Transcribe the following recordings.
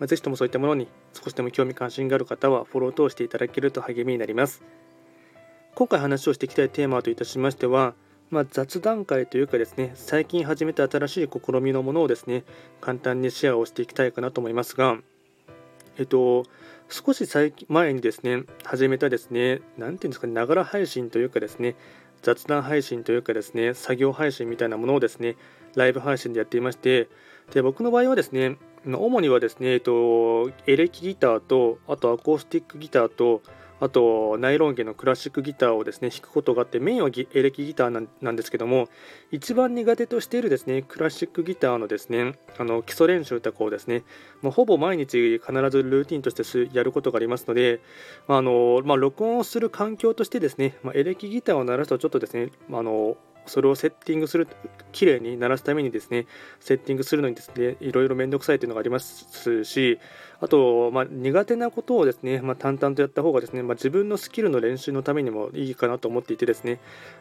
まあ、ぜひともそういったものに少しでも興味関心がある方はフォローを通していただけると励みになります。今回話をしていきたいテーマといたしましては、まあ、雑談会というかですね、最近始めた新しい試みのものをですね、簡単にシェアをしていきたいかなと思いますが、えっと、少し前にですね、始めたですね、なんていうんですかね、ながら配信というかですね、雑談配信というかですね、作業配信みたいなものをですね、ライブ配信でやっていまして、で僕の場合はですね、主にはですね、えっと、エレキギターと、あとアコースティックギターと、あとナイロン弦のクラシックギターをですね弾くことがあってメインはエレキギターなんですけども一番苦手としているですねクラシックギターのですねあの基礎練習とかをですねもうほぼ毎日必ずルーティンとしてやることがありますのであの、まあ、録音をする環境としてですね、ま、エレキギターを鳴らすとちょっとですねあのそれをセッティングする、綺麗に鳴らすためにですね、セッティングするのにですね、いろいろめんどくさいというのがありますし、あと、まあ、苦手なことをですね、まあ、淡々とやった方がですね、まあ、自分のスキルの練習のためにもいいかなと思っていてですね、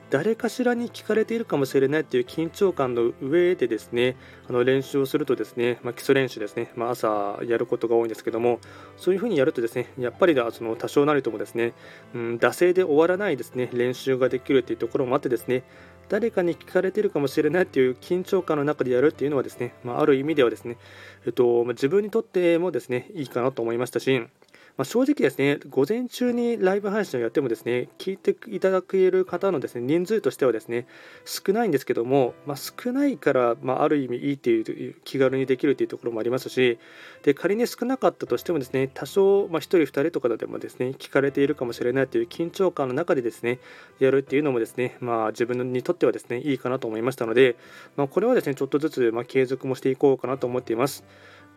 誰かしらに聞かれているかもしれないという緊張感の上でですね、あの練習をするとですね、ま基礎練習ですね、ま朝やることが多いんですけども、そういうふうにやるとですね、やっぱりだその多少なりともですね、うん、惰性で終わらないですね、練習ができるというところもあってですね、誰かに聞かれているかもしれないねっていう緊張感の中でやるっていうのはですね、まあ、ある意味ではですね、えっと、自分にとってもですね、いいかなと思いましたし、まあ、正直ですね、午前中にライブ配信をやってもですね、聞いていただける方のですね、人数としてはですね、少ないんですけども、まあ、少ないから、まあ、ある意味いいっていう気軽にできるというところもありますし、で仮に少なかったとしてもですね、多少、まあ、1人、2人とかでもですね、聞かれているかもしれないという緊張感の中でですね、やるっていうのもですね、まあ、自分にとってはですね、いいかなと思いましたので、まあ、これはですね、ちょっとずつ、ま継続もしていこうかなと思っています。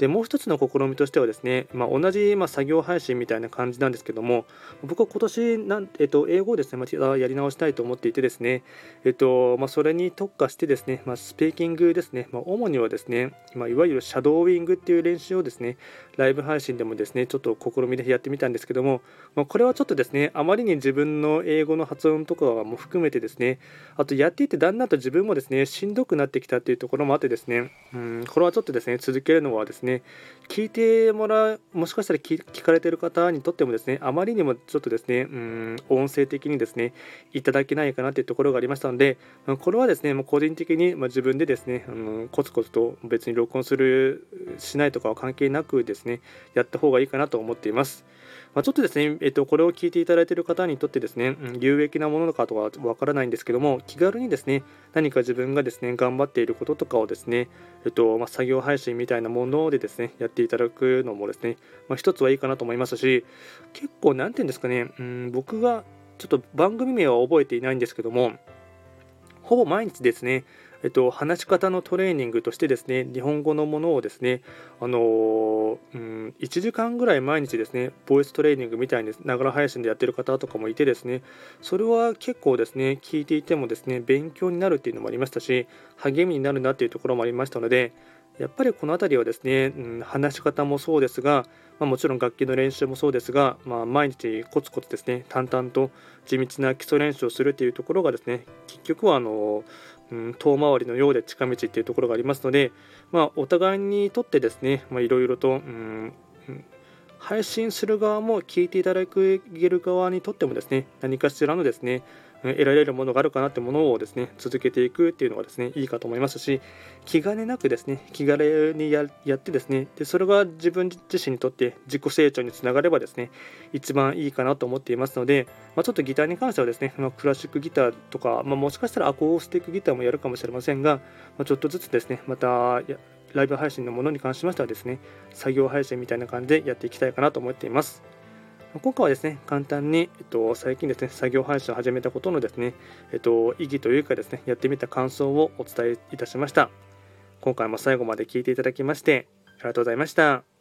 でもう一つの試みとしてはですね、まあ、同じま作業配信みたいな感じなんですけども僕は今年なん、えっと、英語をですね、またやり直したいと思っていてですね、えっとまあ、それに特化してですね、まあ、スピーキングですね、ま、主にはですね、まいわゆるシャドーイングっていう練習をですねライブ配信でもですねちょっと試みでやってみたんですけども、まこれはちょっとですねあまりに自分の英語の発音とかも含めてですねあとやっていてだんだんと自分もですねしんどくなってきたっていうところもあってですねうんこれはちょっとですね続けるのはですねね聞いてもらうもしかしたら聞かれてる方にとってもですねあまりにもちょっとですねうん音声的にですねいただけないかなというところがありましたのでこれはですねもう個人的にま自分でですねあのコツコツと別に録音するしないとかは関係なくですねやった方がいいかなと思っています。まあ、ちょっとですね、えっと、これを聞いていただいている方にとってですね、有益なものかとはわからないんですけども、気軽にですね、何か自分がですね、頑張っていることとかをですね、えっとまあ、作業配信みたいなものでですね、やっていただくのもですね、まあ、一つはいいかなと思いますし、結構、なんていうんですかね、うん、僕がちょっと番組名は覚えていないんですけども、ほぼ毎日ですね、えっと、話し方のトレーニングとしてですね、日本語のものをですね、あのー、うん、1時間ぐらい毎日ですね、ボイストレーニングみたいにながら配信でやってる方とかもいてですね、それは結構ですね、聞いていてもですね、勉強になるっていうのもありましたし、励みになるなっていうところもありましたので、やっぱりこの辺りはですね、うん、話し方もそうですが、まあ、もちろん楽器の練習もそうですが、まあ、毎日コツコツですね淡々と地道な基礎練習をするというところがですね結局はあのうん、遠回りのようで近道っていうところがありますので、まあ、お互いにとってですねいろいろと、うん、配信する側も聞いていただける側にとってもですね何かしらのですね得られるものがあるかなってものをですね続けていくっていうのがですねいいかと思いますし気兼ねなくですね気軽にやってですねでそれが自分自身にとって自己成長につながればですね一番いいかなと思っていますので、まあ、ちょっとギターに関してはですね、まあ、クラシックギターとか、まあ、もしかしたらアコースティックギターもやるかもしれませんが、まちょっとずつですねまたライブ配信のものに関しましてはですね作業配信みたいな感じでやっていきたいかなと思っています。今回はですね、簡単に、えっと、最近ですね、作業配信を始めたことのですね、えっと、意義というかですね、やってみた感想をお伝えいたしました。今回も最後まで聞いていただきまして、ありがとうございました。